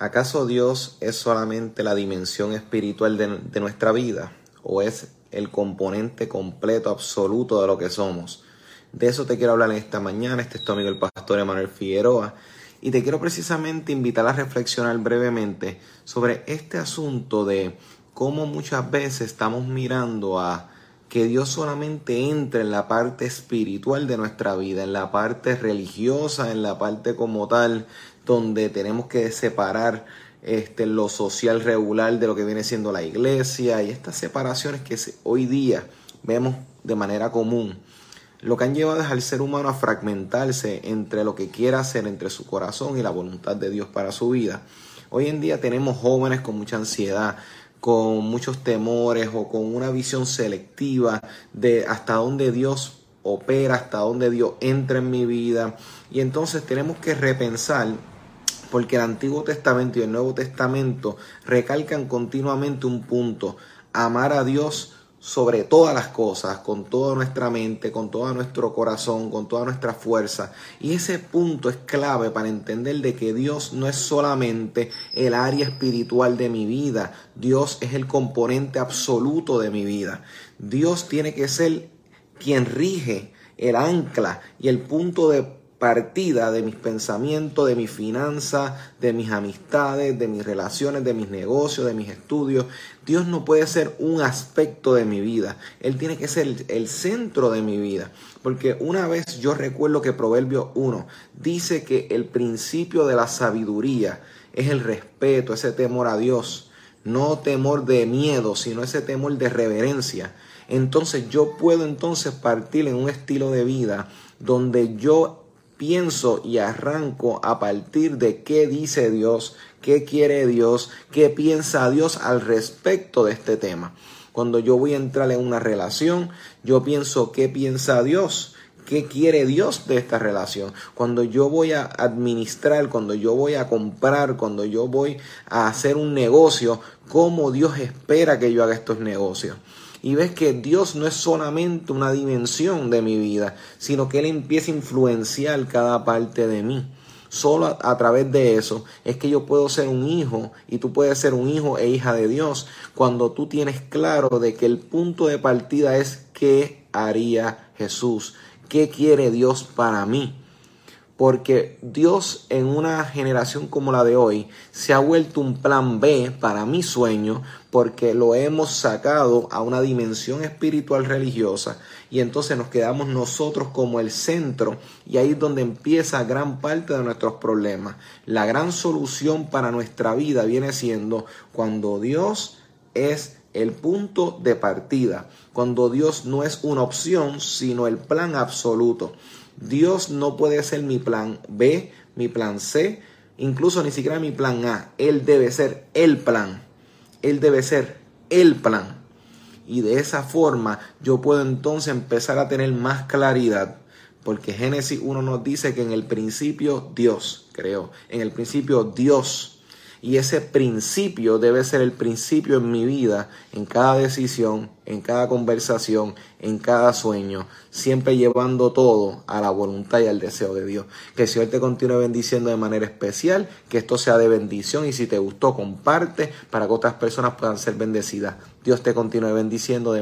¿Acaso Dios es solamente la dimensión espiritual de, nuestra vida o es el componente completo, absoluto de lo que somos? De eso te quiero hablar en esta mañana. Este es tu amigo el pastor Emanuel Figueroa. Y te quiero precisamente invitar a reflexionar brevemente sobre este asunto de cómo muchas veces estamos mirando a que Dios solamente entre en la parte espiritual de nuestra vida, en la parte religiosa, en la parte como tal, donde tenemos que separar este, lo social regular de lo que viene siendo la iglesia y estas separaciones que hoy día vemos de manera común, lo que han llevado al ser humano a fragmentarse entre lo que quiera hacer entre su corazón y la voluntad de Dios para su vida. Hoy en día tenemos jóvenes con mucha ansiedad, con muchos temores o con una visión selectiva de hasta dónde Dios opera, hasta dónde Dios entra en mi vida. Y entonces tenemos que repensar, porque el Antiguo Testamento y el Nuevo Testamento recalcan continuamente un punto, amar a Dios sobre todas las cosas, con toda nuestra mente, con todo nuestro corazón, con toda nuestra fuerza. Y ese punto es clave para entender de que Dios no es solamente el área espiritual de mi vida, Dios es el componente absoluto de mi vida. Dios tiene que ser quien rige el ancla y el punto de partida de mis pensamientos, de mi finanza, de mis amistades, de mis relaciones, de mis negocios, de mis estudios. Dios no puede ser un aspecto de mi vida. Él tiene que ser el, centro de mi vida. Porque una vez yo recuerdo que Proverbio 1 dice que el principio de la sabiduría es el respeto, ese temor a Dios. No temor de miedo, sino ese temor de reverencia. Entonces yo puedo entonces partir en un estilo de vida donde yo pienso y arranco a partir de qué dice Dios, qué quiere Dios, qué piensa Dios al respecto de este tema. Cuando yo voy a entrar en una relación, yo pienso qué piensa Dios, qué quiere Dios de esta relación. Cuando yo voy a administrar, cuando yo voy a comprar, cuando yo voy a hacer un negocio, cómo Dios espera que yo haga estos negocios y ves que Dios no es solamente una dimensión de mi vida, sino que Él empieza a influenciar cada parte de mí. Solo a, través de eso es que yo puedo ser un hijo y tú puedes ser un hijo e hija de Dios cuando tú tienes claro de que el punto de partida es qué haría Jesús, qué quiere Dios para mí porque Dios en una generación como la de hoy se ha vuelto un plan B para mi sueño porque lo hemos sacado a una dimensión espiritual religiosa y entonces nos quedamos nosotros como el centro y ahí es donde empieza gran parte de nuestros problemas. La gran solución para nuestra vida viene siendo cuando Dios es el punto de partida, cuando Dios no es una opción, sino el plan absoluto. Dios no puede ser mi plan B, mi plan C, incluso ni siquiera mi plan A. Él debe ser el plan. Él debe ser el plan. Y de esa forma yo puedo entonces empezar a tener más claridad. Porque Génesis 1 nos dice que en el principio Dios creó. En el principio Dios y ese principio debe ser el principio en mi vida, en cada decisión, en cada conversación, en cada sueño, siempre llevando todo a la voluntad y al deseo de Dios. Que el Señor te continúe bendiciendo de manera especial, que esto sea de bendición y si te gustó, comparte para que otras personas puedan ser bendecidas. Dios te continúe bendiciendo de